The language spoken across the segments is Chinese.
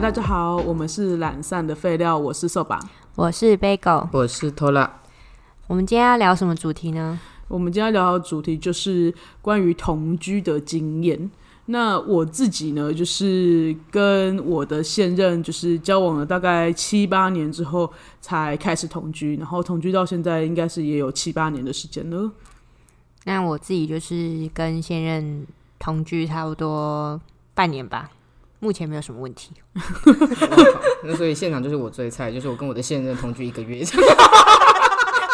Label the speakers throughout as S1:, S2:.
S1: 嗨，大家好，我们是懒散的废料，我是瘦吧。
S2: 我是 Bagel，
S3: 我是拖拉。
S2: 我们今天要聊什么主题呢？
S1: 我们今天要聊的主题就是关于同居的经验。那我自己呢，就是跟我的现任就是交往了大概七八年之后才开始同居，然后同居到现在应该是也有七八年的时间了。
S2: 那我自己就是跟现任同居差不多半年吧，目前没有什么问题。
S3: 那所以现场就是我最菜，就是我跟我的现任同居一个月。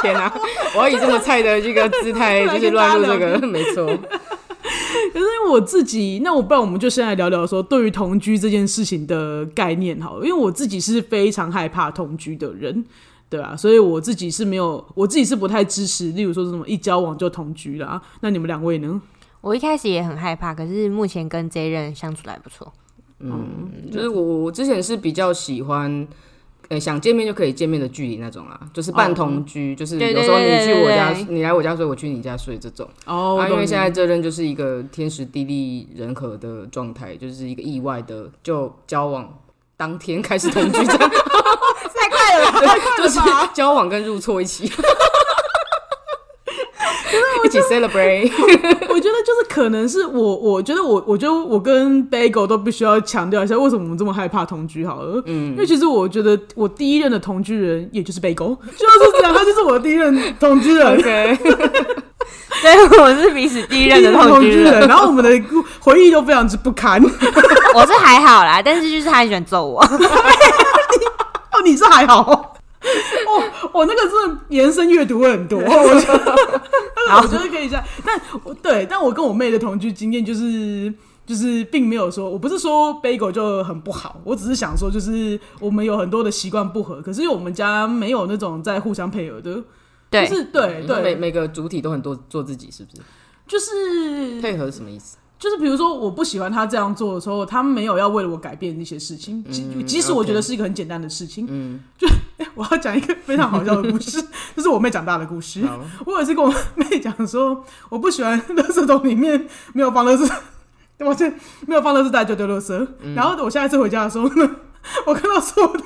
S3: 天哪、我要以这么菜的这个姿态，就是乱入这个，没错。
S1: 可是因为我自己，那我不然我们就先来聊聊说对于同居这件事情的概念好了，因为我自己是非常害怕同居的人，对啊，所以我自己是没有，我自己是不太支持，例如说是什么一交往就同居啦。那你们两位呢？
S2: 我一开始也很害怕，可是目前跟这一任相处的还不错。
S3: 嗯，就是我我之前是比较喜欢。呃，想见面就可以见面的距离那种啦，就是半同居，就是有时候你去我家你来我家睡，我去你家睡这种。
S1: 哦，
S3: 啊，因为现在这任就是一个天时地利人和的状态，就是一个意外的就交往当天开始同居，这样
S2: 太快了吧！
S3: 就是交往跟入错一起，一起 celebrate。
S1: 我觉得就是可能是我，我觉得我，我觉得我跟 Bagel 都必须要强调一下，为什么我们这么害怕同居好了。嗯，因为其实我觉得我第一任的同居人也就是 Bagel，就是这样，他就是我的第一任同居人。
S3: OK，
S2: 对，我是彼此第一任的同居人，
S1: 人，然后我们的故回忆都非常之不堪。哦，
S2: 我是还好啦，但是就是他很喜欢揍我。
S1: 哦你是还好。哦，我那个是延伸阅读会很多，我觉得，我觉得可以这样。但我对，但我跟我妹的同居经验就是。就是并没有说，我不是说 Bagel 就很不好，我只是想说，就是我们有很多的习惯不合，可是我们家没有那种在互相配合的，
S2: 对
S1: 就是对对，
S3: 每每个主体都很多做自己，是不是？
S1: 就是
S3: 配合是什么意思？
S1: 就是比如说我不喜欢他这样做的时候，他没有要为了我改变一些事情，即、即使我觉得是一个很简单的事情，
S3: 嗯，
S1: 就、欸我要讲一个非常好笑的故事，就是我妹长大的故事。我有一次跟我妹讲说，我不喜欢垃圾桶里面没有放垃圾，抱歉，没有放垃圾袋就丢垃圾。然后我下一次回家的时候呢，我看到所有的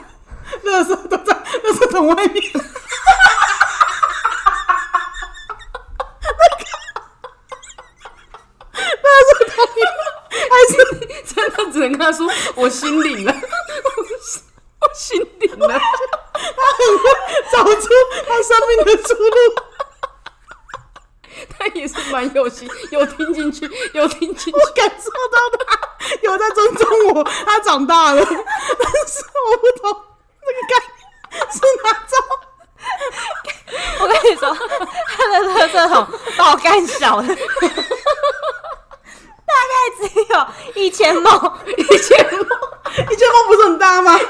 S1: 垃圾都在垃圾桶外面。
S3: 真的只能跟他说我心领了，我心领了。
S1: 他很会找出他生命的出路。
S3: 他也是蛮有心，有听进去，有听进去。
S1: 我感受到他有在尊重我，他长大了，但是我不懂这个概念是哪种。
S2: 我跟你说，他的垃圾桶把我干小了，大概只有一千毛。
S3: 以前
S1: 你觉得梦不是很大吗？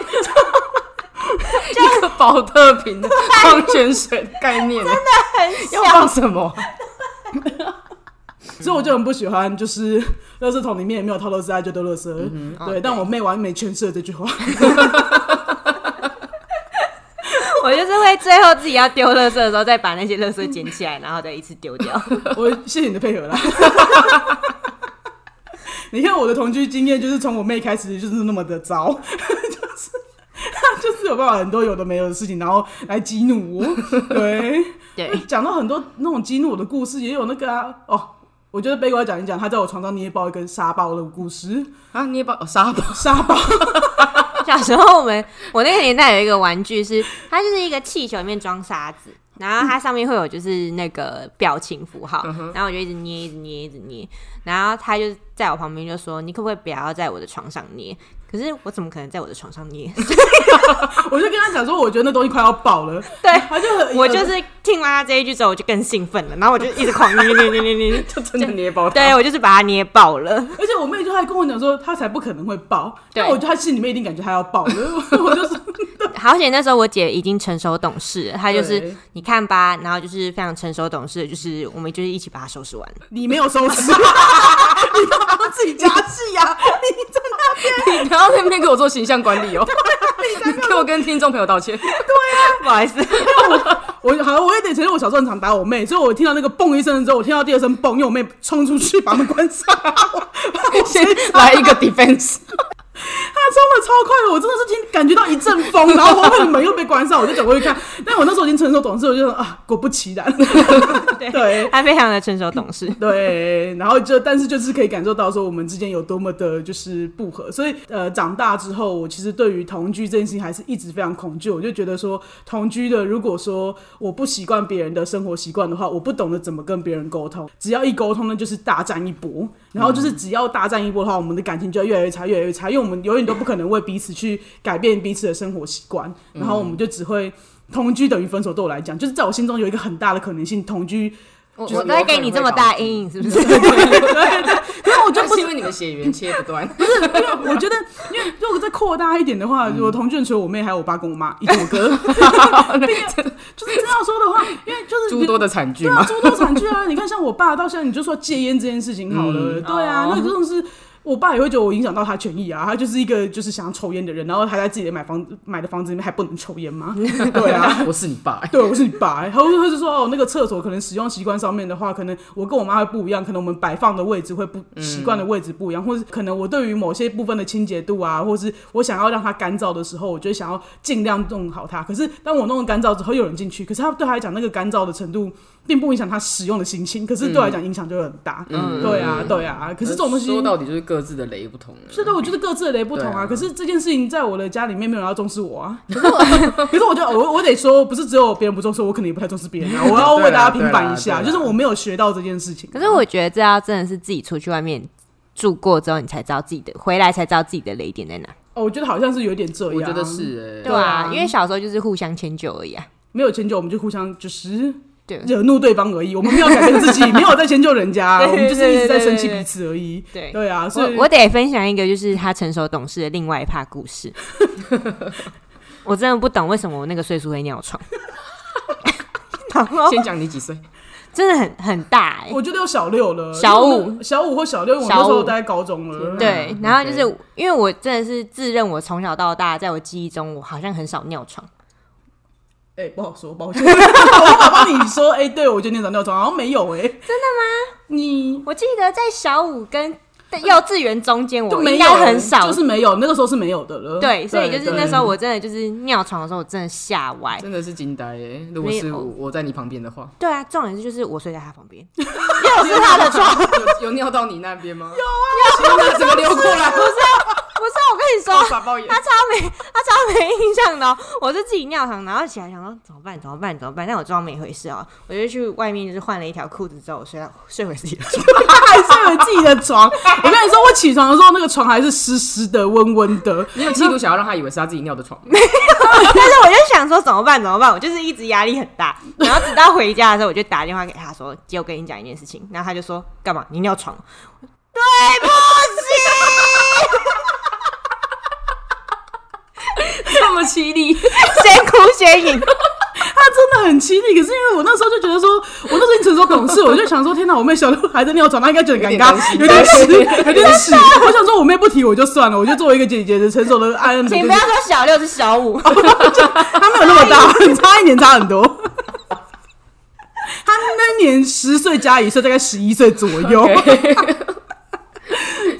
S3: 一个保特瓶的矿泉水的概念，真的很要放什么？
S1: 所以我就很不喜欢，就是垃圾桶里面也没有套垃圾袋就丢垃圾。对，但我妹完美诠释了这句话。
S2: 我就是会最后自己要丢垃圾的时候，再把那些垃圾捡起来，然后再一次丢掉。
S1: 我谢谢你的配合啦。你看我的同居经验，就是从我妹开始就是那么的糟，就是她就是有办法很多有的没有的事情，然后来激怒我。对，
S2: 对，
S1: 讲到很多那种激怒我的故事，也有那个啊，哦，我觉得贝哥要讲一讲他在我床上捏爆一根沙包的故事。
S3: 啊，捏爆、哦沙包，
S1: 沙包，
S2: 小时候我们我那个年代有一个玩具是，它就是一个气球里面装沙子，然后它上面会有就是那个表情符号，然后我就一直捏，一直捏，一直捏，然后他就在我旁边就说：“你可不可以不要在我的床上捏？”可是我怎么可能在我的床上捏？
S1: 我就跟他讲说，我觉得那东西快要爆了。
S2: 对
S1: 他就很
S2: 我就是听完他这一句之后，我就更兴奋了，然后我就一直狂捏捏捏捏捏，
S3: 就真的捏爆它。
S2: 对我就是把它捏爆了。
S1: 而且我妹就还跟我讲说，她才不可能会爆，
S2: 对
S1: 但我觉得她心里面一定感觉她要爆了。我就是
S2: 好险那时候我姐已经成熟懂事了，她就是你看吧，然后就是非常成熟懂事，就是我们就是一起把它收拾完。
S1: 你没有收拾，你干嘛自己加戏呀、你在那边
S3: 你不要在那边给我做形象管理哦，你给我跟听众朋友道歉。
S2: 不好意思，
S1: 我好，我也得承认，我小时候很常打我妹，所以我听到那个嘣一声之后，我听到第二声嘣，因为我妹冲出去把门关上，
S3: 先来一个 defense，
S1: 她冲的超快的，我真的是听感觉到一阵风，然后后面的门又被关上，我就走过去看。但我那时候已经成熟懂事，我就说啊，果不其然，对
S2: 他非常的成熟懂事。
S1: 对，然后就但是就是可以感受到说我们之间有多么的就是不合，所以呃长大之后，我其实对于同居这件事情还是一直非常恐惧。我就觉得说同居的，如果说我不习惯别人的生活习惯的话，我不懂得怎么跟别人沟通，只要一沟通呢，就是大战一波。然后就是只要大战一波的话，我们的感情就会越来越差，越来越差，因为我们永远都不可能为彼此去改变彼此的生活习惯，然后我们就只会同居等于分手。对我来讲，就是在我心中有一个很大的可能性，同居。
S2: 我
S3: 就是
S2: 我在给你这么大阴影，是不是？
S1: 对对对，因为我觉得不
S3: 是因为你们血缘切不断，不是因为
S1: 我觉得，因为如果再扩大一点的话，我同居除了我妹，还有我爸跟我妈，以及我哥。就是这样说的话，因为就是
S3: 诸多的惨剧
S1: 对啊，
S3: 嘛。
S1: 诸多惨剧啊！你看，像我爸到现在，你就说戒烟这件事情好了，对啊，
S3: 哦
S1: 那真的是。我爸也会觉得我影响到他权益啊，他就是一个就是想要抽烟的人，然后还在自己的买房买的房子里面还不能抽烟吗？对啊，
S3: 我是你爸，
S1: 对，我是你爸、欸，他会他就说哦，那个厕所可能使用习惯上面的话，可能我跟我妈会不一样，可能我们摆放的位置会不习惯的位置不一样，或者可能我对于某些部分的清洁度啊，或是我想要让它干燥的时候，我就想要尽量弄好它。可是当我弄了干燥之后，又有人进去，可是他对他来讲那个干燥的程度并不影响他使用的心情，可是对我来讲影响就会很大。
S3: 嗯
S1: 对啊，对啊。可是这种东西
S3: 说到底就是各自的雷不同。
S1: 是的，我觉得各自的雷不同啊。可是这件事情在我的家里面没有人要重视我啊。可是我，可是我觉得我我得说，不是只有别人不重视我，我可能也不太重视别人啊。我要为大家平反一下，就是我没有学到这件事情。
S2: 可是我觉得这要真的是自己出去外面住过之后，你才知道自己的，回来才知道自己的雷点在哪。
S1: 哦，我觉得好像是有点这样。
S3: 我觉得是哎、
S2: 对啊，
S1: 啊
S2: 因为小时候就是互相迁就而已啊。
S1: 没有迁就，我们就互相就是
S2: 对
S1: 惹怒对方而已。我们没有改变自己，没有在迁就人家，
S2: 对
S1: 我们就是一直在生气彼此而已。
S2: 对
S1: 对啊，所以
S2: 我我得分享一个，就是他成熟懂事的另外一趴故事。我真的不懂为什么我那个岁数会尿床，然后
S3: 先讲你几岁？
S2: 真的很很大哎、
S1: 我觉得有小六了，
S2: 小五
S1: 小五或小六，
S2: 小
S1: 时候待高中了。
S2: 对，
S3: 嗯
S2: 然后就是因为我真的是自认我从小到大，在我记忆中，我好像很少尿床。
S1: 哎、不好说，抱歉，我爸帮你说，哎、对我觉得你长尿床好像没有、哎，真的吗？你
S2: 我记得在小五跟幼稚园中间，我应
S1: 就没有，
S2: 该很少，
S1: 就是没有，那个时候是没有的了。
S2: 对，所以就是那时候我真的就是尿床的时候，我真的吓歪。
S3: 真的是惊呆哎！如果是我我在你旁边的话，
S2: 对啊，重点是就是我睡在他旁边，又是他的床。
S3: 有有尿到你那边吗？有啊，怎么流过来？
S2: 不是，我跟你说，他。超没，他超没印象的哦、我是自己尿床，然后起来想说怎么办？怎么办？怎么办？但我装没回事哦、我就去外面就是换了一条裤子之后，我睡到睡回自己的床。
S1: 他还睡回自己的床。我跟你说，我起床的时候，那个床还是湿湿的、温温的。
S3: 你有企图想要让他以为是他自己尿的床？
S2: 没有但是我就想说怎么办？怎么办？我就是一直压力很大，然后直到回家的时候，我就打电话给他说：“姐，我跟你讲一件事情。”然后他就说：“干嘛？你尿床？”对不
S3: 这么凄厉，
S2: 先哭先赢。
S1: 他真的很凄厉，可是因为我那时候就觉得说，我那时候已经成熟懂事，我就想说，天哪，我妹小六还在尿床，她应该觉得很尴尬，有
S3: 有点
S1: 有点屎。我想说，我妹不提我就算了，我就作为一个姐姐的成熟的
S2: 请不要说小六是小五，
S1: 她没有那么大，差一年差很多。她那年十岁加一岁，大概十一岁左右。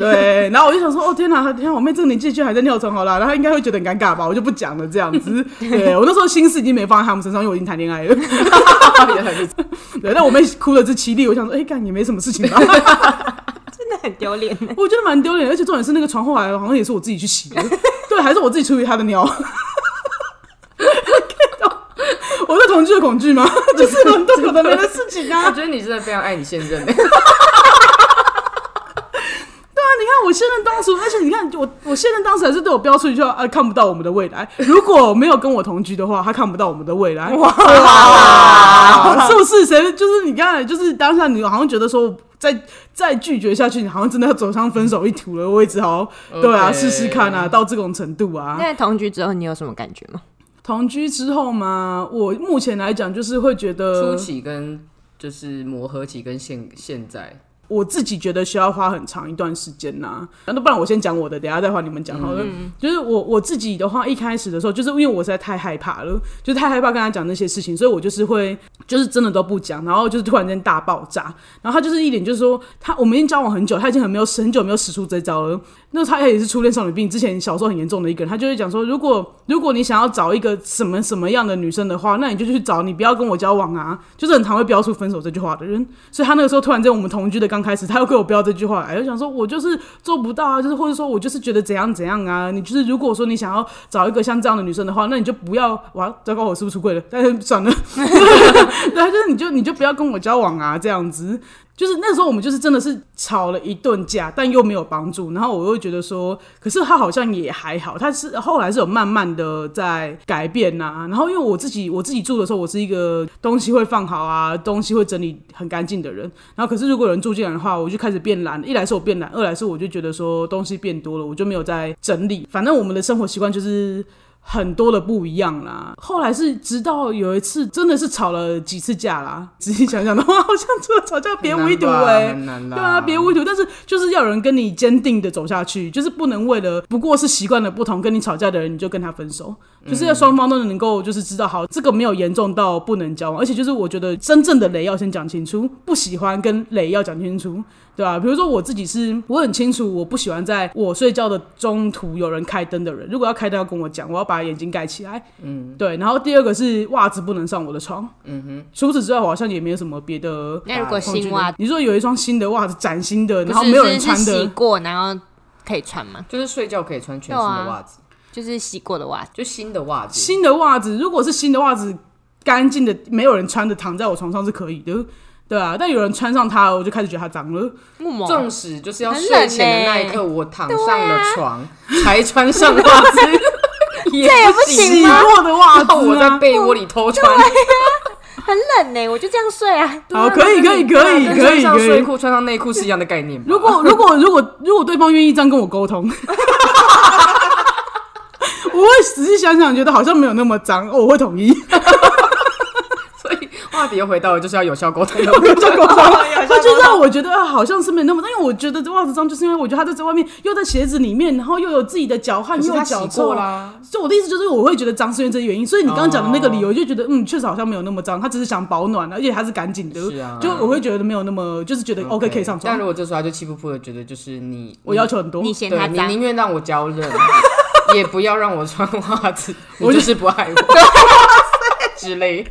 S1: 对，然后我就想说，哦天哪，天哪，我妹这个年纪居然还在尿床，好啦，然后她应该会觉得很尴尬吧，我就不讲了这样子。对我那时候心思已经没放在他们身上，因为我已经谈恋爱了。对，但我妹哭了之凄厉，我想说，哎、干你没什么事情吧，
S2: 真的很丢脸。
S1: 我觉得蛮丢脸，而且重点是那个床后来好像也是我自己去洗的，对，还是我自己处理她的尿。我在同居的恐惧吗？就是很多有的没的事情啊
S3: 我
S1: 啊。
S3: 觉得你真的非常爱你现任
S1: 我现任当时，而且你看我我现任当时还是对我标出一句话啊，看不到我们的未来。如果没有跟我同居的话，他看不到我们的未来。哇，是不是？谁就是你刚才就是当下你好像觉得说再再拒绝下去，你好像真的要走上分手一途了。我也只好对啊试试看啊，到这种程度啊。
S2: 那同居之后，你有什么感觉吗？
S1: 同居之后嘛，我目前来讲就是会觉得
S3: 初期跟就是磨合期跟现现在，
S1: 我自己觉得需要花很长一段时间呐、那不然我先讲我的，等下再换你们讲好了。就是我我自己的话，一开始的时候，就是因为我实在太害怕了，就是太害怕跟他讲那些事情，所以我就是会就是真的都不讲，然后就是突然间大爆炸。然后他就是一点就是说，他我们已经交往很久，他已经很没有很久没有使出这招了。那他也是初恋少女病，之前小时候很严重的一个人，他就会讲说，如果如果你想要找一个什么什么样的女生的话，那你就去找你不要跟我交往啊，就是很常会标出分手这句话的人。所以他那个时候突然间我们同居的刚开始，他又给我标这句话，哎，就想说我就是做不到啊，就是或者说我就是觉得怎样怎样啊，你就是如果说你想要找一个像这样的女生的话，那你就不要哇，糟糕，我是不是出轨了？但是算了，对，就是你就你就不要跟我交往啊，这样子。就是那时候我们就是真的是吵了一顿架，但又没有帮助。然后我又觉得说，可是他好像也还好，他是后来是有慢慢的在改变呐、然后因为我自己我自己住的时候，我是一个东西会放好啊，东西会整理很干净的人。然后可是如果有人住进来的话，我就开始变懒。一来是我变懒，二来是我就觉得说东西变多了，我就没有在整理。反正我们的生活习惯就是。很多的不一样啦。后来是直到有一次，真的是吵了几次架啦。仔细想想的话，好像除了吵架别无一途哎、对啊，别无一途。但是就是要有人跟你坚定的走下去，就是不能为了不过是习惯的不同跟你吵架的人，你就跟他分手。就是要双方都能够就是知道，好，这个没有严重到不能交往，而且就是我觉得真正的雷要先讲清楚，不喜欢跟雷要讲清楚。对吧、比如说我自己是，我很清楚，我不喜欢在我睡觉的中途有人开灯的人。如果要开灯，要跟我讲，我要把眼睛盖起来。嗯，对。然后第二个是袜子不能上我的床。嗯哼。除此之外，我好像也没有什么别的。
S2: 那如果新袜，
S1: 你说有一双新的袜子，崭新的，然后没有人穿的，
S2: 是洗过，然后可以穿吗？
S3: 就是睡觉可以穿全新的袜子，
S2: 就是洗过的袜子。
S3: 就新的袜子。
S1: 新的袜子，如果是新的袜子，干净的，没有人穿的，躺在我床上是可以的。对啊，但有人穿上它，我就开始觉得它脏了。
S3: 纵使就是要睡前的那一
S2: 冷
S3: 刻，我躺上了床，才穿上袜子，也
S2: 这也不
S3: 行
S2: 吗？
S1: 洗过的袜子
S3: 我在
S1: 啊，
S3: 被窝里偷穿，
S2: 很冷呢，我就这样睡啊。
S1: 好，可以，可以，可以，可以，
S3: 穿上。睡裤穿上内裤是一样的概念。
S1: 如果如果如果如果对方愿意这样跟我沟通，我会仔细想想，觉得好像没有那么脏，哦我会同意。
S3: 话题又回到了就是要有效沟通的
S1: 有效沟通，那就让我觉得啊好像是没有那么脏，因为我觉得这袜子脏，就是因为我觉得他在这外面又在鞋子里面，然后又有自己的脚汗，又脚臭
S3: 过。啦，
S1: 所以我的意思就是，我会觉得脏是因为这个原因。所以你刚刚讲的那个理由，就觉得嗯，确实好像没有那么脏，他只是想保暖，而且他是干净的，
S3: 是啊
S1: 就我会觉得没有那么，就是觉得 OK 可以上床。
S3: 但如果这时候他就气噗噗的觉得就是你，
S1: 我要求很多，
S2: 你嫌他脏，
S3: 你宁愿让我娇嫩，也不要让我穿袜子，
S1: 我
S3: 就是不爱我 之类。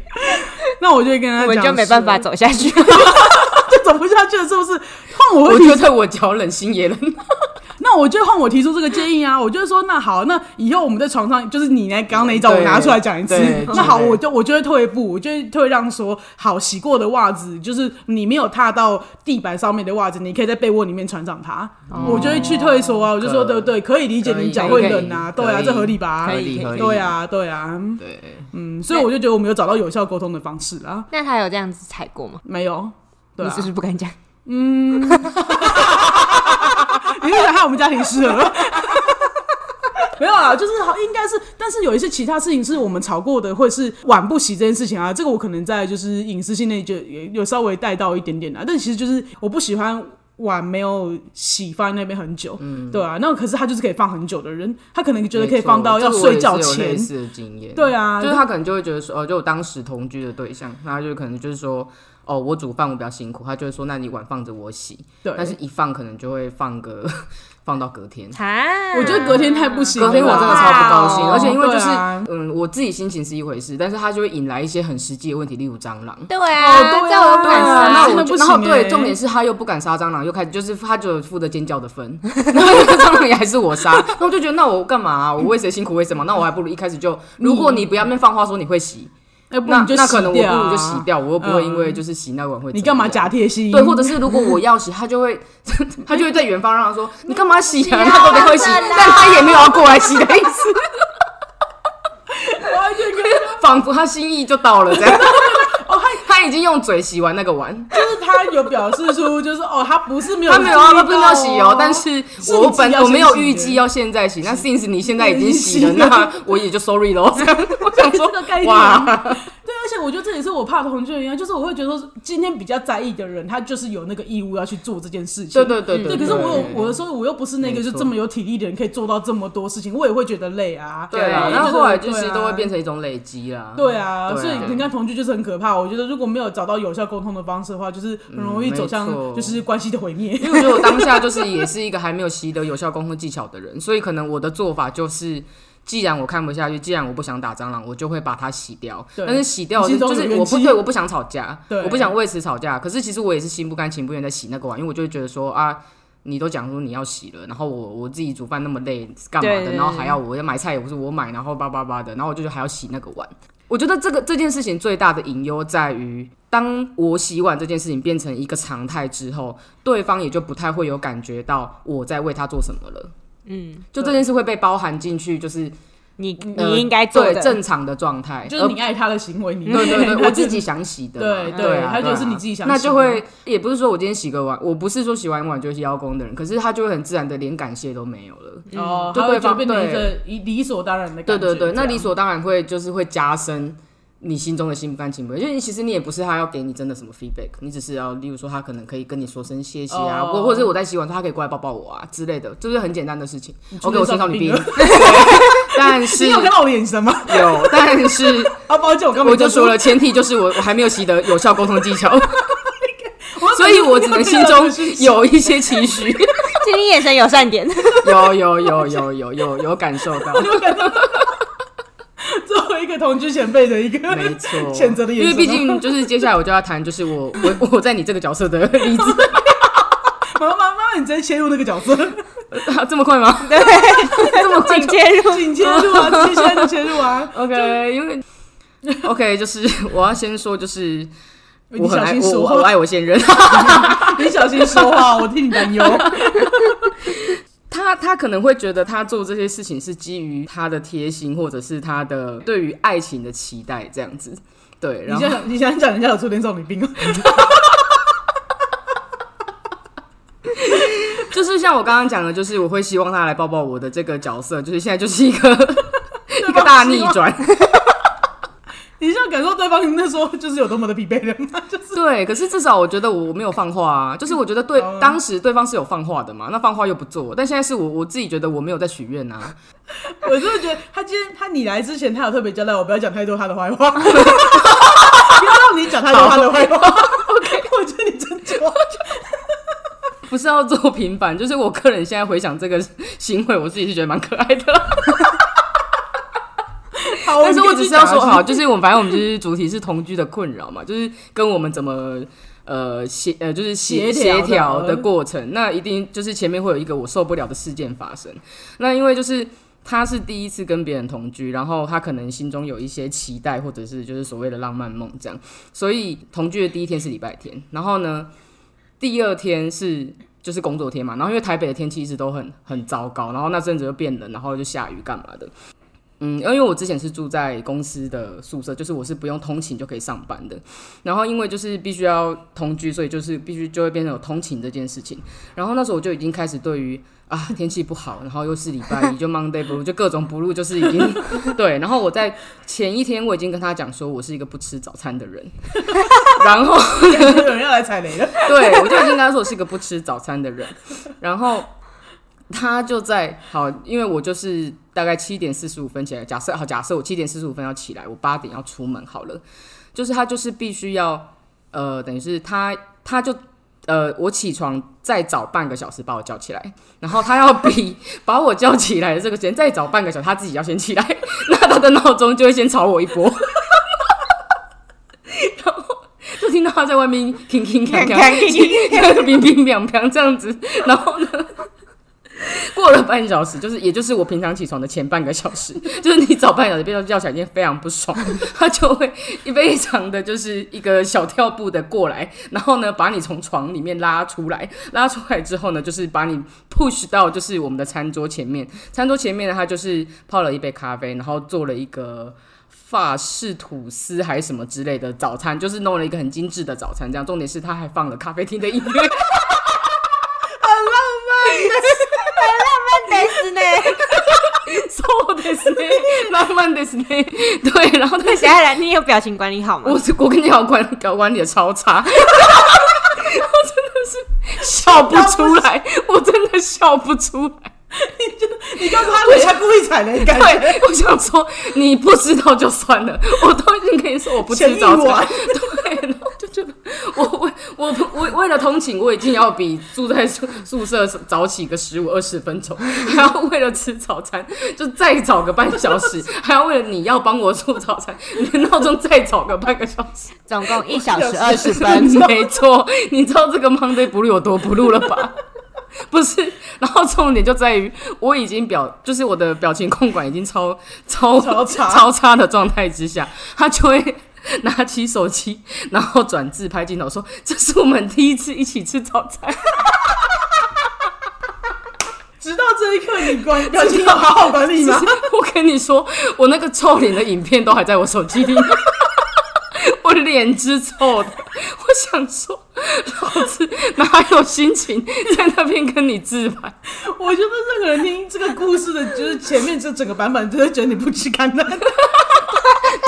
S1: 那我就跟他讲，
S2: 我就没办法走下去。
S1: 就走不下去了，是不是？那我会
S3: 觉得我脚冷心也冷，
S1: 那我就换我提出这个建议啊，我就说那好，那以后我们在床上，就是你那刚刚那一招，我拿出来讲一次。那好，我就我就会退一步，我就会退让说，好，洗过的袜子，就是你没有踏到地板上面的袜子，你可以在被窝里面穿上它。我就会去退缩啊，我就说对不对，可以理解你脚会冷啊，对啊，这合理吧？
S2: 可以
S3: 合理
S1: 对啊，对啊，
S3: 对，
S1: 嗯，所以我就觉得我们有找到有效沟通的方式啊。
S2: 那他有这样子踩过吗？
S1: 没有，对啊
S2: 你是不，是不敢讲？
S1: 你是想害我们家庭失和？没有啊，就是好，应该是，但是有一些其他事情是我们吵过的，或者是碗不洗这件事情啊，这个我可能在就是隐私性内就有有稍微带到一点点啊，但其实就是我不喜欢碗没有洗放在那边很久，嗯，对啊，那可是他就是可以放很久的人，他可能觉得可以放到要睡觉前，
S3: 是有类似的经验，
S1: 对啊，
S3: 就是他可能就会觉得说，哦，就我当时同居的对象，那他就可能就是说，哦，我煮饭我比较辛苦，他就会说，那你碗放着我洗，
S1: 对，
S3: 但是一放可能就会放个放到隔天。
S2: 啊，
S1: 我觉得隔天太不行了
S3: 隔天我真的超不高兴，
S2: 哇哦
S3: 而且因为就是、
S1: 对啊
S3: 嗯，我自己心情是一回事，但是他就会引来一些很实际的问题，例如蟑螂。
S2: 对啊，
S1: 哦对啊
S2: 这我不敢
S1: 对啊
S2: 杀。
S3: 那我
S1: 真的不
S3: 就然后对，
S1: 行欸
S3: 重点是他又不敢杀蟑螂，又开始就是他就负责尖叫的分，然后那个蟑螂也还是我杀，那我就觉得那我干嘛啊？我为谁辛苦为什么？那我还不如一开始就，如果你不要面放话说你会洗，那
S1: 你就洗
S3: 那可能我不如就洗掉，我又不会
S1: 嗯
S3: 因为就是洗那碗会
S1: 你干嘛假贴心？
S3: 对，或者是如果我要洗，他就会 他就会在远方让他说你干嘛洗啊？他都不会洗，但他也没有要过来洗的意思，
S1: 完全跟
S3: 仿佛他心意就到了这样。哦，他已经用嘴洗完那个碗，
S1: 就是他有表示出，就是哦，他不是没有，
S3: 他没有啊，他不是没有洗哦，但是我本我没有预计要现在洗，那 since 你现在已经洗了，那我也就 sorry 咯。我想说哇，
S1: 我觉得这也是我怕同居的原因，就是我会觉得说，今天比较在意的人，他就是有那个义务要去做这件事情。
S3: 对对对
S1: 对，可是我有我的时候，我又不是那个就这么有体力的人，可以做到这么多事情，我也会觉得累啊。
S3: 对啊，然后后来就是都会变成一种累积啦。
S1: 对啊，
S3: 对啊
S1: 所以你看同居就是很可怕。我觉得如果没有找到有效沟通的方式的话，就是很容易
S3: 嗯
S1: 走向就是关系的毁灭。
S3: 因为我觉得我当下就是也是一个还没有习得有效沟通技巧的人，所以可能我的做法就是。既然我看不下去，既然我不想打蟑螂，我就会把它洗掉。
S1: 对
S3: 但是洗掉就是我不对，我不想吵架，我不想为此吵架。可是其实我也是心不甘情不愿在洗那个碗，因为我就会觉得说啊，你都讲说你要洗了，然后我我自己煮饭那么累，干嘛的？然后还要我要买菜也不是我买，然后叭叭叭的，然后我就觉得还要洗那个碗。我觉得这个这件事情最大的隐忧在于，当我洗碗这件事情变成一个常态之后，对方也就不太会有感觉到我在为他做什么了。
S2: 嗯，
S3: 就这件事会被包含进去，就是
S2: 你
S3: 呃
S2: 你应该做
S3: 对，正常的状态，
S1: 就是你爱他的行为，你
S3: 而对对对，我自己想洗的，
S1: 对对
S3: 啊，
S1: 他就是你自己想
S3: 那就会也不是说我今天洗个碗，我不是说洗完碗就是邀功的人，可是他就会很自然的连感谢都没有了。
S1: 哦，
S3: 就对方
S1: 变成一
S3: 对
S1: 个理理所当然的。
S3: 对对对，那理所当然会就是会加深你心中的心不甘情不愿，因为其实你也不是他要给你真的什么 feedback，你只是要例如说他可能可以跟你说声谢谢啊，
S1: 哦。
S3: 或、或者是我在洗碗他可以过来抱抱我啊之类的，就是很简单的事情。我青少女病
S1: 少女病，
S3: 但是
S1: 你有看到我的眼神吗？
S3: 有，但是
S1: 啊，抱歉，我刚
S3: 我就说了，前提就是我我还没有习得有效沟通技巧，
S1: 我
S3: 所以我只能心中有一些期许，
S2: 请你眼神有善点。
S3: 有有有有有有有感受到，
S1: 一个同居前辈的一个
S3: 没错，
S1: 谴责的眼神哦，
S3: 因为毕竟就是接下来我就要谈，就是我 我我在你这个角色的例子，
S1: 妈妈妈妈，你直接切入那个角色，
S3: 啊 这么快吗？
S2: 对，这么紧切入，
S1: 请切入啊，直接现在就切入啊。
S3: OK，因为 OK 就是我要先说，就是
S1: 你
S3: 我很爱
S1: 小心说
S3: 我我我
S1: 话，
S3: 爱我现任，
S1: 你小心说话，我替你担忧。
S3: 他他可能会觉得他做这些事情是基于他的贴心，或者是他的对于爱情的期待这样子。对，
S1: 你
S3: 然后
S1: 你想，你想讲人家有初恋少女病啊？
S3: 就是像我刚刚讲的，就是我会希望他来抱抱我的这个角色，就是现在就是一个 一个大逆转。
S1: 你想感受对方那时候就是有多么的疲惫了吗？就是
S3: 对，可是至少我觉得我没有放话啊，就是我觉得对
S1: 哦
S3: 当时对方是有放话的嘛，那放话又不做，但现在是我我自己觉得我没有在许愿啊。
S1: 我真的觉得他今天他你来之前，他有特别交代我不要讲太多他的坏话，不要让你讲太多他的坏话。OK，我觉得你真좋아
S3: 不是要做平反，就是我个人现在回想这个行为，我自己是觉得蛮可爱的。
S1: 好，
S3: 但是我只是要说，
S1: 好，
S3: 就是我们反正我们就是主题是同居的困扰嘛，就是跟我们怎么呃协呃就是协
S1: 协调的
S3: 协调的过程，那一定就是前面会有一个我受不了的事件发生。那因为就是他是第一次跟别人同居，然后他可能心中有一些期待，或者是就是所谓的浪漫梦这样，所以同居的第一天是礼拜天，然后呢第二天是。就是工作天嘛，然后因为台北的天气一直都很很糟糕，然后那阵子又变冷，然后就下雨干嘛的，嗯，因为我之前是住在公司的宿舍，就是我是不用通勤就可以上班的。然后因为就是必须要同居，所以就是必须就会变成有通勤这件事情。然后那时候我就已经开始对于啊天气不好，然后又是礼拜一，就 Monday Blue，就各种不入，就是已经 对。然后我在前一天我已经跟他讲说我是一个不吃早餐的人，然后
S1: 有人要来踩雷了。
S3: 对我就已经跟他说我是一个不吃早餐的人，然后他就在好，因为我就是大概七点四十五分起来，假设好，假设我七点四十五分要起来，我八点要出门好了，就是他就是必须要呃，等于是他他就。呃，我起床再早半个小时把我叫起来，然后他要比 把我叫起来的这个时间再早半个小时，他自己要先起来，那他的闹钟就会先吵我一波，然后就听到他在外面乒乒乓乓，乒乒乓乓这样子，然后呢，过了半小时，就是也就是我平常起床的前半个小时，就是你早半小时被叫起来，已经非常不爽，他就会非常的就是一个小跳步的过来，然后呢，把你从床里面拉出来，拉出来之后呢，就是把你 push 到就是我们的餐桌前面，餐桌前面呢，他就是泡了一杯咖啡，然后做了一个。法式吐司还是什么之类的早餐，就是弄了一个很精致的早餐。这样，重点是他还放了咖啡厅的音乐，
S2: 但是呢，
S3: そうですね。浪漫 なんですね。对，然后他
S2: 小爱兰，你有表情管理好吗？
S3: 我我跟你讲，管搞管理的超差，我真的是笑不出来，我真的笑不出来。
S1: 你告诉他人家故意踩雷，感觉
S3: 对，我想说你不知道就算了，我都已经跟你说我不吃早餐对，然后就觉得我为我为为了通勤，我已经要比住在宿宿舍早起个十五二十分钟，还要为了吃早餐就再早个半小时，还要为了你要帮我做早餐，你的闹钟再早个半个小时。
S2: 总共一小时二十
S1: 分
S2: 分。
S3: 没错，你知道这个 Monday Blue 有多 blue 了吧？不是，然后重点就在于我已经表，就是我的表情控管已经超超
S1: 超差
S3: 超差的状态之下，他就会 拿起手机，然后转自拍镜头说：“这是我们第一次一起吃早餐。
S1: 直到这一刻，你管表情有好好管理吗？
S3: 我跟你说，我那个臭脸的影片都还在我手机里。我脸之臭的，我想说，老子哪有心情在那边跟你自拍？
S1: 我觉得任何人听这个故事的，就是前面这整个版本，都会觉得你不吃干的。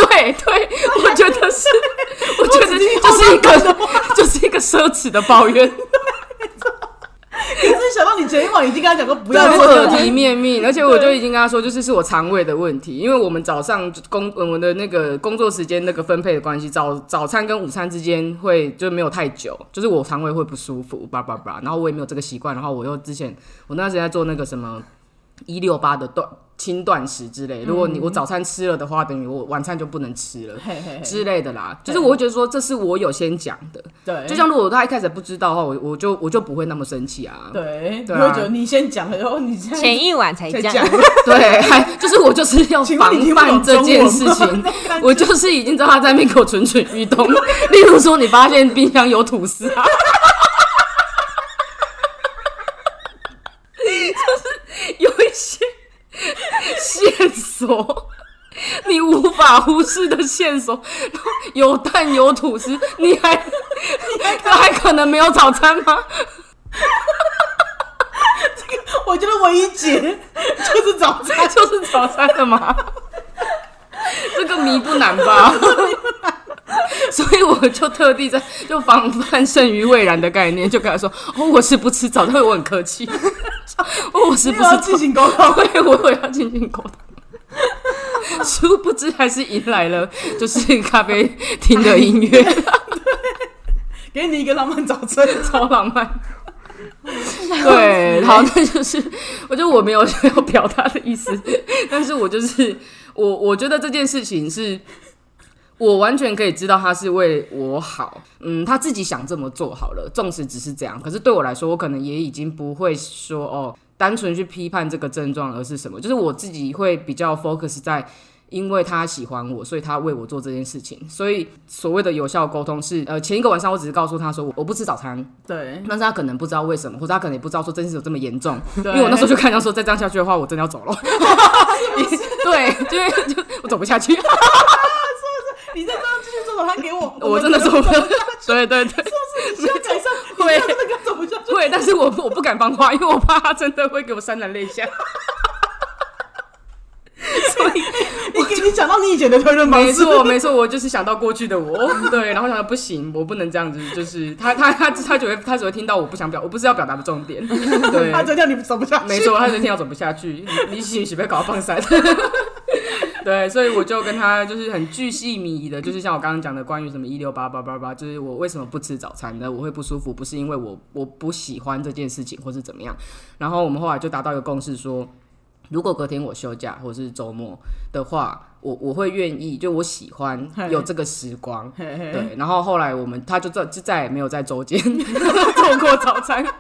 S3: 对对，我觉得是，我觉得就是一个就是一个奢侈的抱怨，
S1: 可是想到你前一晚已经跟他讲过不要做这个
S3: 耳提面命，而且我就已经跟他说，就是是我肠胃的问题，因为我们早上工我们的那个工作时间那个分配的关系，早早餐跟午餐之间会就没有太久，就是我肠胃会不舒服，叭叭叭，然后我也没有这个习惯，然后我又之前我那时间在做那个什么一六八的断轻断食之类，如果你我早餐吃了的话，等于我晚餐就不能吃了。之类的啦，就是我会觉得说这是我有先讲的，
S1: 对，
S3: 就像如果他一开始不知道的话，我我就我就不会那么生气啊。
S1: 对，
S3: 对啊。
S1: 你会觉得你先讲了，然后你现在
S2: 前一晚才讲。
S3: 对，还就是我就是要 防范这件事情。我就是已经知道他在那边给我蠢蠢欲动。例如说，你发现冰箱有吐司啊，就是有一些线索。你无法忽视的线索，有蛋有吐司，你还你还还可能没有早餐吗？
S1: 我觉得唯一解就是早餐。
S3: 就是早餐的吗？这个谜不难吧？所以我就特地在就防范胜于未然的概念，就跟他说：“哦，我是不吃早餐，我很客气。哦，我是不是
S1: 要进行沟通，
S3: 对，我我要进行沟通。殊不知还是迎来了就是咖啡厅的音乐，
S1: 给你一个浪漫早晨。
S3: 超浪漫。对，好，那就是我觉得我没有想要表达的意思，但是我就是我，我觉得这件事情是我完全可以知道他是为我好，嗯，他自己想这么做好了，纵使只是这样，可是对我来说，我可能也已经不会说哦，单纯去批判这个症状，而是什么，就是我自己会比较 focus 在。因为他喜欢我，所以他为我做这件事情。所以所谓的有效沟通是，呃，前一个晚上我只是告诉他说我我不吃早餐，
S1: 对，
S3: 但是他可能不知道为什么，或者他可能也不知道说这件事有这么严重，因为我那时候就看到说再这样下去的话，我真的要走了。对，就因为就我走不下去，
S1: 你再这样继续做早餐给我，
S3: 我真的走不下去。对对对，
S1: 是不是改善，你
S3: 会
S1: 这样真的跟走不下去。
S3: 会，但是我我不敢放话，因为我怕他真的会给我潸然泪下。
S1: 你给你讲到你以前的推论方式，
S3: 没错，没错，我就是想到过去的我，对，然后想到不行，我不能这样子，就是他他他他只会他只会听到我不想表，我不是要表达的重点，对，
S1: 他这叫你走不下去。
S3: 没错，他就听到走不下去，你你喜喜被搞放散。对，所以我就跟他就是很巨细靡遗的，就是像我刚刚讲的关于什么一六八八八八，就是我为什么不吃早餐呢？我会不舒服，不是因为我我不喜欢这件事情，或是怎么样。然后我们后来就达到一个共识说。如果隔天我休假或是周末的话，我我会愿意，就我喜欢有这个时光，对。然后后来我们他就再就再也没有在周间 做过早餐，
S1: 这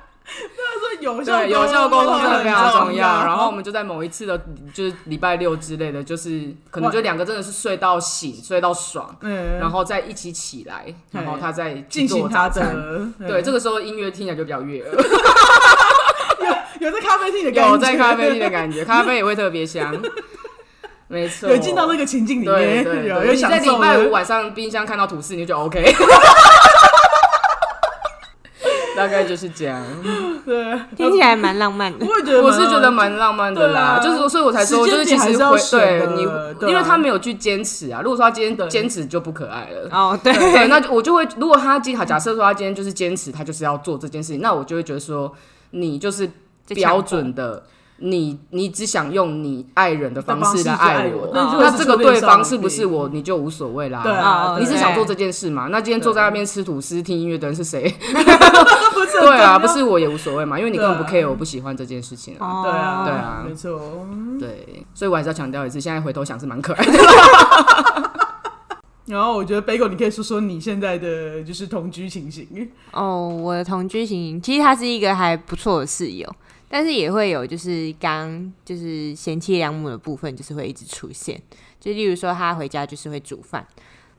S1: 有效
S3: 对，有效沟通真的非常重要。然后我
S1: 们
S3: 们就在某一次的，就是礼拜六之类的，就是可能就两个真的是睡到醒，睡到爽，
S1: 嗯，
S3: 然后再一起起来，然后他再去
S1: 进行
S3: 做
S1: 他
S3: 早餐。
S1: 的
S3: 对，这个时候音乐听起来就比较悦耳，
S1: 有有在咖啡厅的感觉，
S3: 有在咖啡厅的感觉，咖啡也会特别香。没错，
S1: 有进到那个情境里面，
S3: 对对，
S1: 有有
S3: 你在礼拜五。晚上冰箱看到吐司，你就觉得 OK。大概就是这样。
S1: 对，
S2: 听起来蛮浪漫的。
S1: 我也觉得，
S3: 我是觉得蛮浪漫的啦，就是所以我才说，就是其实会对你，因为他没有去坚持啊。如果说他今天坚持就不可爱了。
S2: 哦，对，
S3: 对，那就我就会，如果他今好，假设说他今天就是坚持，他就是要做这件事情，那我就会觉得说，你就是标准的，你你只想用你爱人的方式来爱我，那这个对方是不
S1: 是
S3: 是我，你就无所谓啦。
S1: 对啊，
S3: 你
S1: 对
S3: 只想做这件事嘛？那今天坐在那边吃吐司听音乐的人是谁？
S1: 不是
S3: 对啊，不是我也无所谓嘛，因为你根本不 care 我不喜欢这件事情啊。
S2: 哦
S1: 对啊，
S3: 对啊
S1: 没错。
S3: 对，所以我还是要强调一次，现在回头想是蛮可爱的。
S1: 然后我觉得 Bagel，你可以说说你现在的就是同居情形。
S2: 哦，我的同居情形其实他是一个还不错的室友，但是也会有就是刚就是贤妻良母的部分，就是会一直出现。就例如说他回家就是会煮饭，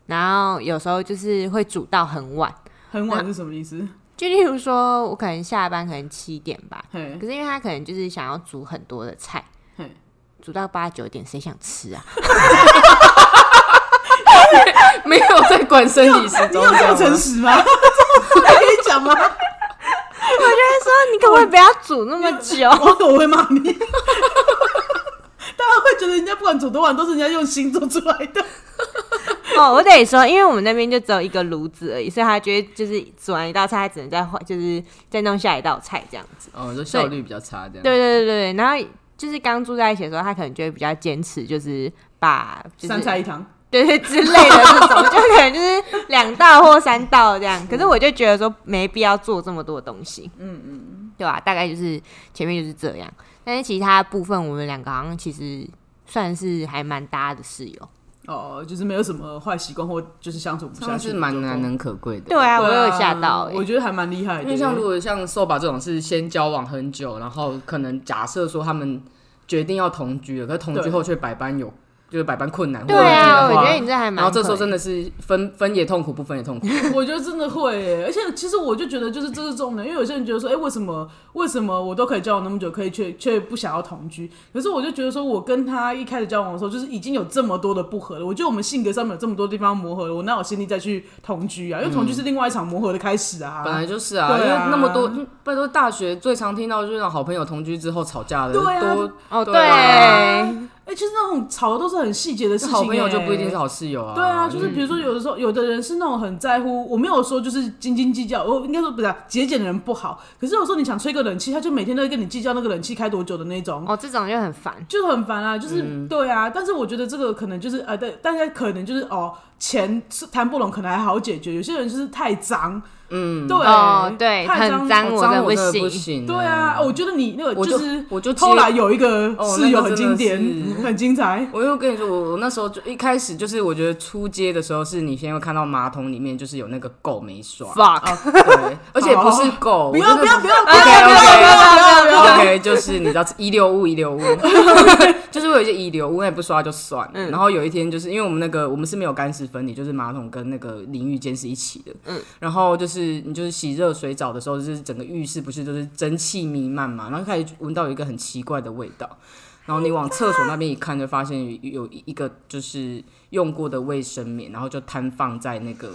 S2: 然后有时候就是会煮到很晚。
S1: 很晚是什么意思？
S2: 就例如说我可能下班可能七点吧，可是因为他可能就是想要煮很多的菜，煮到八九点，谁想吃啊？
S3: 没有在管生理时
S1: 你有这么诚实吗？这可以讲吗？
S2: 说你可不可以不要煮那么久？
S1: 我狗会骂你。大家会觉得人家不管煮多晚都是人家用心做出来的。
S2: 哦，我得说，因为我们那边就只有一个炉子而已，所以他觉得就是煮完一道菜，他只能再换，就是再弄下一道菜这样子。
S3: 哦，就效率比较差这样。
S2: 对对对对，然后就是刚住在一起的时候，他可能就会比较坚持，就是把就是
S1: 三菜一汤，
S2: 对对之类的这种，就可能就是两道或三道这样。可是我就觉得说没必要做这么多东西，嗯嗯，对吧、大概就是前面就是这样，但是其他部分我们两个好像其实算是还蛮搭的室友。
S1: 哦，就是没有什么坏习惯或就是相处不下去，
S3: 算是蛮难能可贵的。
S2: 对啊，我有吓到、欸，
S1: 我觉得还蛮厉害的。
S3: 因为像如果像瘦吧这种是先交往很久，然后可能假设说他们决定要同居了，可是同居后却百般有就是百般困难，
S2: 对啊，我觉得你这还蛮。
S3: 然后这时候真的是分分也痛苦，不分也痛苦。
S1: 我觉得真的会耶，而且其实我就觉得就是这是重点，因为有些人觉得说，哎、为什么为什么我都可以交往那么久，可以却却不想要同居？可是我就觉得说，我跟他一开始交往的时候，就是已经有这么多的不合了，我觉得我们性格上面有这么多地方磨合了，我哪有心力再去同居啊？因为同居是另外一场磨合的开始啊。
S3: 本来就是啊，因为那么多，嗯拜托大学最常听到就是让好朋友同居之后吵架的，
S1: 对啊
S3: 多
S2: 哦，
S3: 对
S1: 哎、其实那种吵的都是很细节的事情、
S3: 好朋友就不一定
S1: 哎
S3: 是好室友啊。
S1: 对啊，就是比如说有的时候，有的人是那种很在乎，我没有说就是斤斤计较，我应该说不是啊节俭的人不好。可是有时候你想吹个冷气，他就每天都会跟你计较那个冷气开多久的那种。
S2: 哦，这种就很烦。
S1: 就很烦啊，就是、对啊，但是我觉得这个可能就是呃，对，大家可能就是哦，钱是谈不拢，可能还好解决。有些人就是太脏，
S3: 嗯，
S1: 对，
S2: 哦，对，
S1: 太
S2: 很脏，我真的
S3: 脏我真的
S2: 行。
S3: 不行。
S1: 对啊，哦我觉得你那个
S3: 我
S1: 就是
S3: 我就
S1: 后来有一个
S3: 哦
S1: 室友很经典，很精彩。
S3: 我又跟你说，我我那时候就一开始就是我觉得出街的时候，是你先会看到马桶里面就是有那个垢没刷
S2: ，fuck，
S3: 对，而且不是垢，
S1: 不要不要不要不要不要不要不要不要
S3: ！OK OK，就是你知道遗留物遗留物，就是会有一些遗留物，那也不刷就算了。然后有一天就是因为我们那个我们是没有干湿分离，就是马桶跟那个淋浴间是一起的，嗯，然后就是你就是洗热水澡的时候，就是整个浴室不是都是蒸汽弥漫嘛，然后开始闻到有一个很奇怪的味道。然后你往厕所那边一看，就发现有有一个就是用过的卫生棉，然后就摊放在那个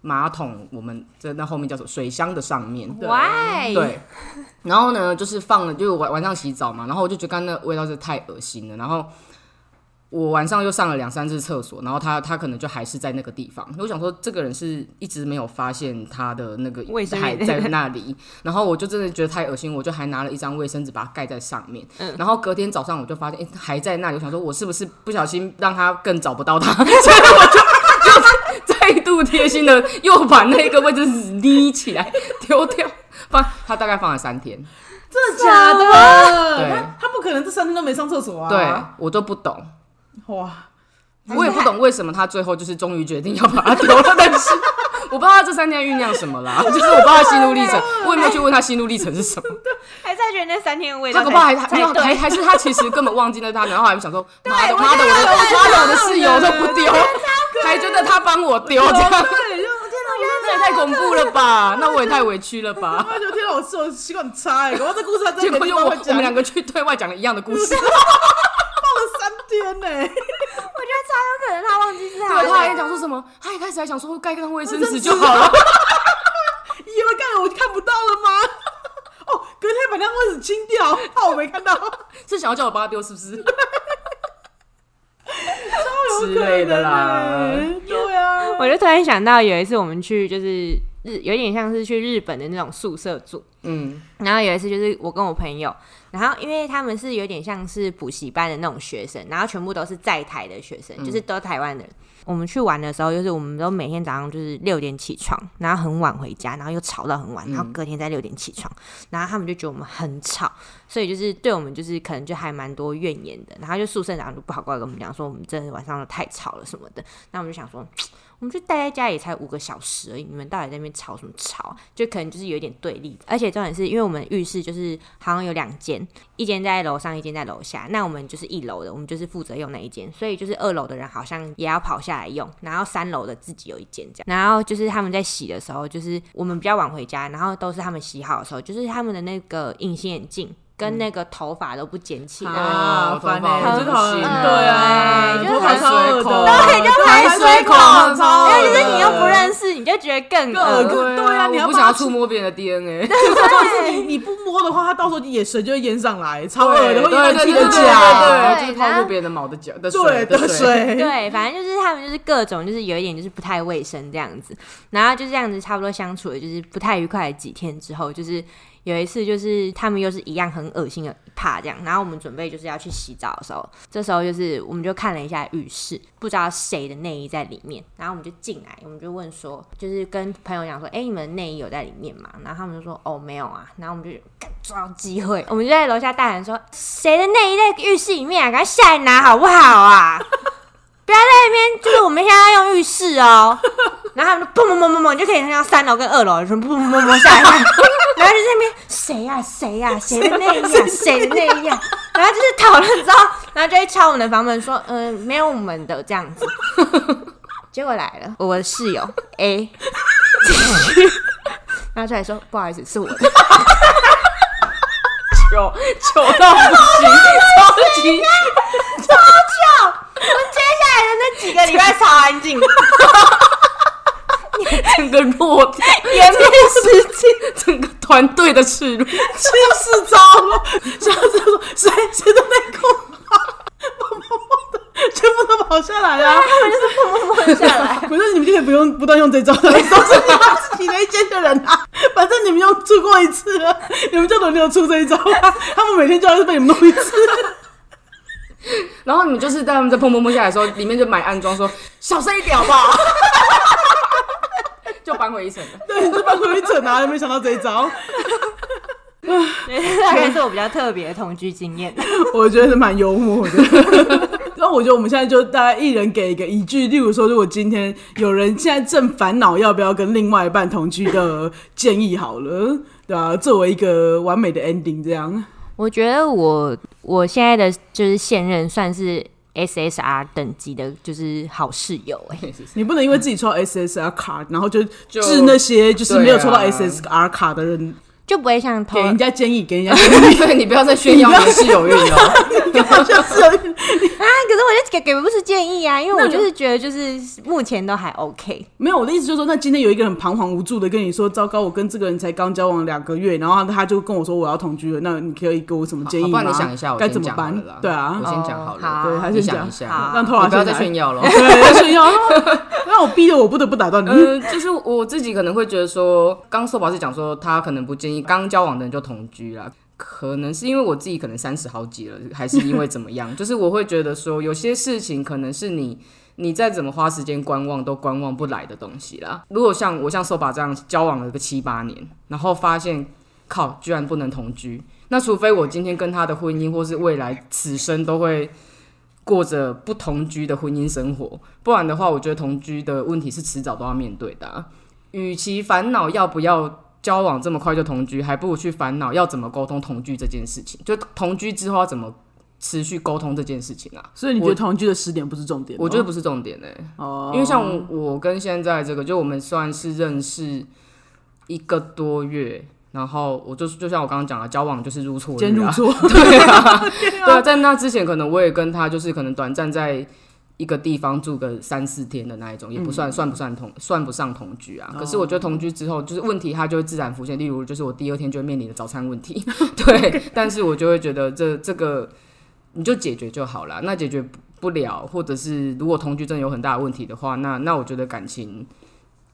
S3: 马桶，我们这那后面叫什么水箱的上面。
S2: why？
S3: 对，然后呢，就是放了，就晚晚上洗澡嘛，然后我就觉得那味道是太恶心了，然后我晚上又上了两三次厕所，然后他他可能就还是在那个地方，我想说这个人是一直没有发现他的那个
S2: 卫生棉
S3: 还在那里，然后我就真的觉得太恶心，我就还拿了一张卫生纸把它盖在上面，嗯。然后隔天早上我就发现，哎、还在那里，我想说我是不是不小心让他更找不到他，所以我就又再度贴心的又把那个位置拎起来丢掉。放他大概放了三天，
S1: 真的假的？
S3: 对。
S1: 他他不可能这三天都没上厕所啊！
S3: 对我都不懂，
S1: 哇，
S3: 我也不懂为什么他最后就是终于决定要把它丢了，但是我不知道他这三天酝酿什么啦，就是我不知道他心路历程，我也没有去问他心路历程是什么，
S2: 还在觉得那三天的味道才，
S3: 他恐怕还还没有。还还是他其实根本忘记了他，然后还想说妈的妈的我的妈的我的室友都不丢，还觉得他帮我丢这样，
S1: 对，就天哪，我
S3: 这 也太恐怖了吧，那我也太委屈了吧。
S1: 我就天哪，我是我习惯很差哎，我这故事还真的没
S3: 结果又我我们两个去对外讲了一样的故事，
S1: 天呢。
S2: 我觉得超有可能他忘记是他
S3: 对，他还
S2: 的。
S3: 讲说什么？他一开始还想说盖张卫生纸就好了，
S1: 以为盖了我就看不到了吗？哦，隔天把那位置清掉，怕我没看到。
S3: 是想要叫我帮他丢是不是？
S1: 超
S3: 之类的啦。
S1: 对啊，
S2: 我就突然想到有一次我们去就是日，有点像是去日本的那种宿舍住。
S3: 嗯，
S2: 然后有一次就是我跟我朋友，然后因为他们是有点像是补习班的那种学生，然后全部都是在台的学生，就是都台湾的人。我们去玩的时候，就是我们都每天早上就是六点起床，然后很晚回家，然后又吵到很晚，然后隔天再六点起床，然后他们就觉得我们很吵，所以就是对我们就是可能就还蛮多怨言的。然后就宿舍长就不好过来跟我们讲说，我们真的晚上都太吵了什么的。那我们就想说。我们就待在家也才五个小时而已，你们到底在那边吵什么吵？就可能就是有点对立，而且重点是因为我们浴室就是好像有两间，一间在楼上，一间在楼下。那我们就是一楼的，我们就是负责用那一间，所以就是二楼的人好像也要跑下来用，然后三楼的自己有一间这样。然后就是他们在洗的时候，就是我们比较晚回家，然后都是他们洗好的时候，就是他们的那个隐形眼镜。跟那个头发都不捡起。来，
S1: 啊，烦欸，
S3: 很
S1: 真的很
S3: 恶心
S1: 对啊，
S2: 对
S1: 头发超恶的，
S2: 对就排水孔
S1: 超恶的，
S2: 因为就是你又不认识，你就觉得更
S1: 更
S2: 恶
S1: 心。对啊你要
S3: 不想要触摸别人的 DNA。
S1: 就是你你不摸的话，它到时候眼神就会淹上来，超恶的，会淹到自己的
S3: 对对对
S1: 脚，
S3: 对，
S2: 对
S3: 就是泡过别人的毛的脚的水
S1: 的。水，
S2: 对，反正就是他们就是各种就是有一点就是不太卫生这样子，然后就这样子差不多相处了就是不太愉快的几天之后，就是有一次就是他们又是一样很恶心的怕这样，然后我们准备就是要去洗澡的时候，这时候就是我们就看了一下浴室，不知道谁的内衣在里面，然后我们就进来，我们就问说，就是跟朋友讲说，哎、你们内衣有在里面吗？然后他们就说，哦，没有啊，然后我们就抓机会，我们就在楼下大喊说，谁的内衣在浴室里面啊？赶快下来拿好不好啊？不要在那边，就是我们现在要用浴室哦。然后他们就砰砰砰砰砰，你就可以看到三楼跟二楼全部砰砰砰砰下来看，然后就在那边谁呀谁呀谁的内衣啊谁的内衣啊，然后就是讨论之后，然后就会敲我们的房门说，嗯、没有我们的这样子。结果来了，我的室友 A 进去，然后出来说不好意思，是我的。
S3: 糗糗 到不行，超级
S2: 超糗！我接下来的那几个礼拜超安静，
S3: 整个弱掉，
S2: 颜面失尽。
S3: 整个团队的耻辱。
S1: 气死糟了！上次说谁谁的内裤啊，砰砰砰的，全部都跑下来啊！
S2: 摸下来，
S1: 不是你们就可以不用不断用这招的，都是你们自己那一间的人啊。反正你们又出过一次了，你们就轮流出这一招啊。他们每天就要被你们弄一次。
S3: 然后你们就是在他们在砰砰砰下来的时候，里面就买安装说 小声一点好不好？就搬回一层了。
S1: 对，你就搬回一层啊，没想到这一招，
S2: 大概是我比较特别的同居经验。
S1: 我觉得是蛮幽默的。然后我觉得我们现在就大家一人给一个一句，例如说，如果今天有人现在正烦恼要不要跟另外一半同居的建议好了，对吧、作为一个完美的 ending，这样。
S2: 我觉得我我现在的就是现任算是 SSR 等级的，就是好室友哎、
S1: 你不能因为自己抽到 SSR 卡，然后就
S3: 就
S1: 治那些就是没有抽到 SSR 卡的人，
S2: 就不会像偷
S1: 给人家建议，给人家 建议，
S3: 对你不要再炫耀你的室友运了。
S1: 好像是有
S2: 啊，可是我就给给不是建议啊，因为我就是觉得就是目前都还 OK。
S1: 没有，我的意思就是说，那今天有一个很彷徨无助的跟你说：“糟糕，我跟这个人才刚交往两个月，然后他就跟我说我要同居了，那你可以给我什么建议吗？
S3: 好不然你想一下，我先
S1: 该怎么办
S3: 讲了啦？
S1: 对啊
S3: 我，先讲好了。
S1: 对，还是
S3: 想一下，
S2: 好
S1: 让托老
S3: 师不要再炫耀了。
S1: 对，炫耀，我逼得我不得不打断你。
S3: 嗯，就是我自己可能会觉得说，刚寿宝是讲说他可能不建议刚交往的人就同居啦。可能是因为我自己可能三十好几了，还是因为怎么样？就是我会觉得说，有些事情可能是你你再怎么花时间观望都观望不来的东西啦。如果像我像寿宝这样交往了个七八年，然后发现靠居然不能同居，那除非我今天跟他的婚姻或是未来此生都会过着不同居的婚姻生活，不然的话，我觉得同居的问题是迟早都要面对的啊、与其烦恼要不要交往这么快就同居，还不如去烦恼要怎么沟通同居这件事情。就同居之后要怎么持续沟通这件事情啊？
S1: 所以你觉得同居的时点不是重点？
S3: 我觉得不是重点呢、
S1: 哦，
S3: 因为像我跟现在这个，就我们算是认识一个多月。然后我就是就像我刚刚讲的，交往就是入错
S1: 入错，
S3: 对啊，对啊，在那之前可能我也跟他就是可能短暂在一个地方住个三四天的那一种，也不算、算不算同算不上同居啊。可是我觉得同居之后，就是问题它就会自然浮现，例如就是我第二天就会面临的早餐问题，对，但是我就会觉得这这个你就解决就好了。那解决不不了，或者是如果同居真的有很大的问题的话，那那我觉得感情。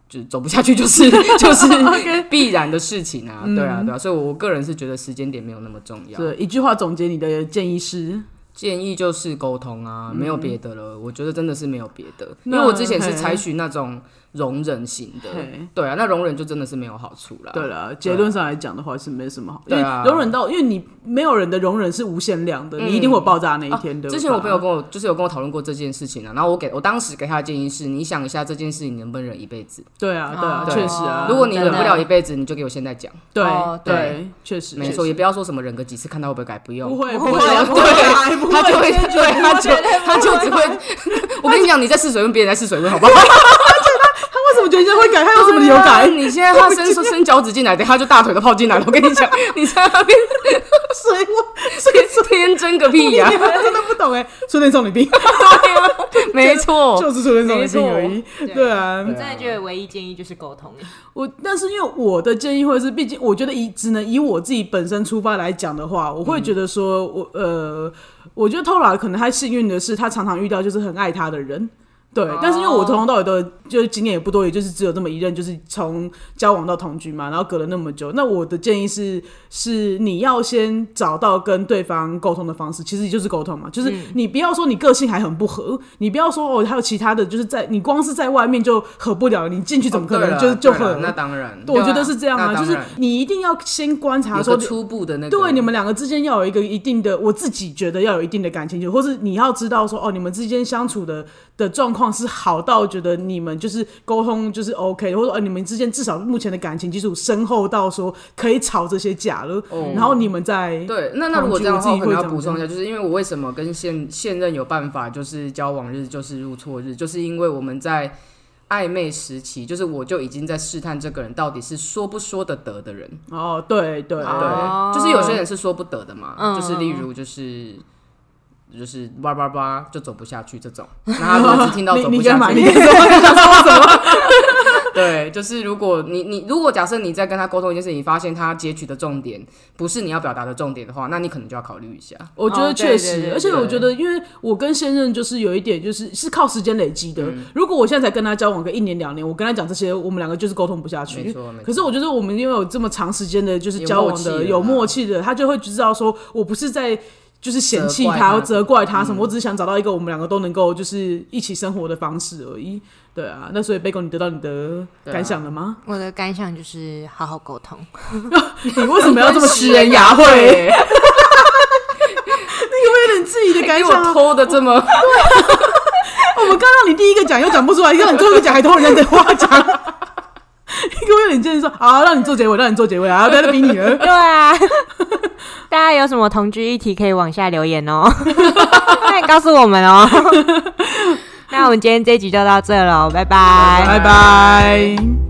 S3: 就走不下去，就是 就是 必然的事情啊，对啊，对啊，所以我个人是觉得时间点没有那么重要。
S1: 对，一句话总结你的建议是。
S3: 建议就是沟通啊，没有别的了。我觉得真的是没有别的，因为我之前是采取那种容忍型的
S1: 嘿，
S3: 对啊，那容忍就真的是没有好处啦。
S1: 对了，结论上来讲的话是没什么好，
S3: 对啊。
S1: 容忍到，因为你没有人的容忍是无限量的，你一定会有爆炸那一天的。
S3: 之前我朋友跟我就是有跟我讨论过这件事情啊，然后我给我当时给他的建议是，你想一下这件事情能不能忍一辈子？
S1: 对啊，对啊，
S2: 哦。
S1: 确实啊，
S3: 如果你忍不了一辈子，你就给我现在讲，
S1: 对
S2: 哦
S1: 对，确实
S3: 没错，也不要说什么忍个几次看他会不会改，不用，
S1: 不会
S2: 不会
S3: 他就会对，他就他就只会，我跟你讲，你在试水温，别人在试水温，好不好？
S1: 他为什么觉得这样会改？他有什么理由改？
S3: 你现在他伸伸脚趾进来，等下就大腿都泡进来了。我跟你讲，你在那边
S1: 所以我所以
S3: 天真个屁呀、
S1: 你们真的不懂哎，初恋 少女病
S3: 没错，
S1: 就是初恋少女病而已。对啊
S2: 我，真的觉得唯一建议就是沟通。
S1: 我但是因为我的建议会是，毕竟我觉得以只能以我自己本身出发来讲的话，我会觉得说，我呃，我觉得偷懒可能他幸运的是，他常常遇到就是很爱他的人。对，但是因为我从头到尾都就是经验也不多，也就是只有这么一任，就是从交往到同居嘛，然后隔了那么久。那我的建议是，是你要先找到跟对方沟通的方式，其实就是沟通嘛，就是你不要说你个性还很不合，你不要说哦还有其他的，就是在你光是在外面就合不了，你进去怎么可能就、就合？
S3: 那当然，
S1: 我觉得是这样啊，就是你一定要先观察说，
S3: 初步的那个，
S1: 对你们两个之间要有一个一定的，我自己觉得要有一定的感情或是你要知道说，哦，你们之间相处的的状况是好到觉得你们就是沟通就是 OK，或者说呃你们之间至少目前的感情基础深厚到说可以吵这些架了，
S3: 哦。
S1: 然后你们再
S3: 对，那那如果这样的话，我可能要补充一下，就是因为我为什么跟现现任有办法，就是交往日就是入错日，就是因为我们在暧昧时期，就是我就已经在试探这个人到底是说不说得得的人，
S1: 哦，对对
S2: 哦
S3: 对，就是有些人是说不得的嘛，
S2: 嗯
S3: 就是例如就是。就是叭叭叭就走不下去这种，那他如果只听到走不
S1: 你你干嘛？
S3: 下去，
S1: 你干嘛？
S3: 对，就是如果你你如果假设你在跟他沟通一件事情，你发现他截取的重点不是你要表达的重点的话，那你可能就要考虑一下。
S1: 我觉得确实，而且我觉得，因为我跟现任就是有一点，就是是靠时间累积的。
S3: 嗯
S1: 如果我现在才跟他交往个一年两年，我跟他讲这些，我们两个就是沟通不下去。
S3: 没错没错
S1: 可是我觉得我们因为有这么长时间的，就是交往的
S3: 有默契
S1: 的，他就会知道说我不是在。就是嫌弃他、
S3: 责怪他
S1: 责怪他什么，我只是想找到一个我们两个都能够就是一起生活的方式而已。对啊，那所以贝狗，你得到你的
S3: 对啊
S1: 感想了吗？
S2: 我的感想就是好好沟通。
S1: 你为什么要这么食人牙慧？你有没有点自己的感
S3: 给
S1: 想啊
S3: 我？偷的这么，
S1: 我们刚让你第一个讲又讲不出来，让你最后一个讲还偷人家的话讲，你给我有点建议说，好，让你做结尾，让你做结尾啊，不要再逼你了。
S2: 对啊，大家有什么同居议题可以往下留言哦，快告诉我们哦。那我们今天这一集就到这了，拜拜，
S1: 拜拜。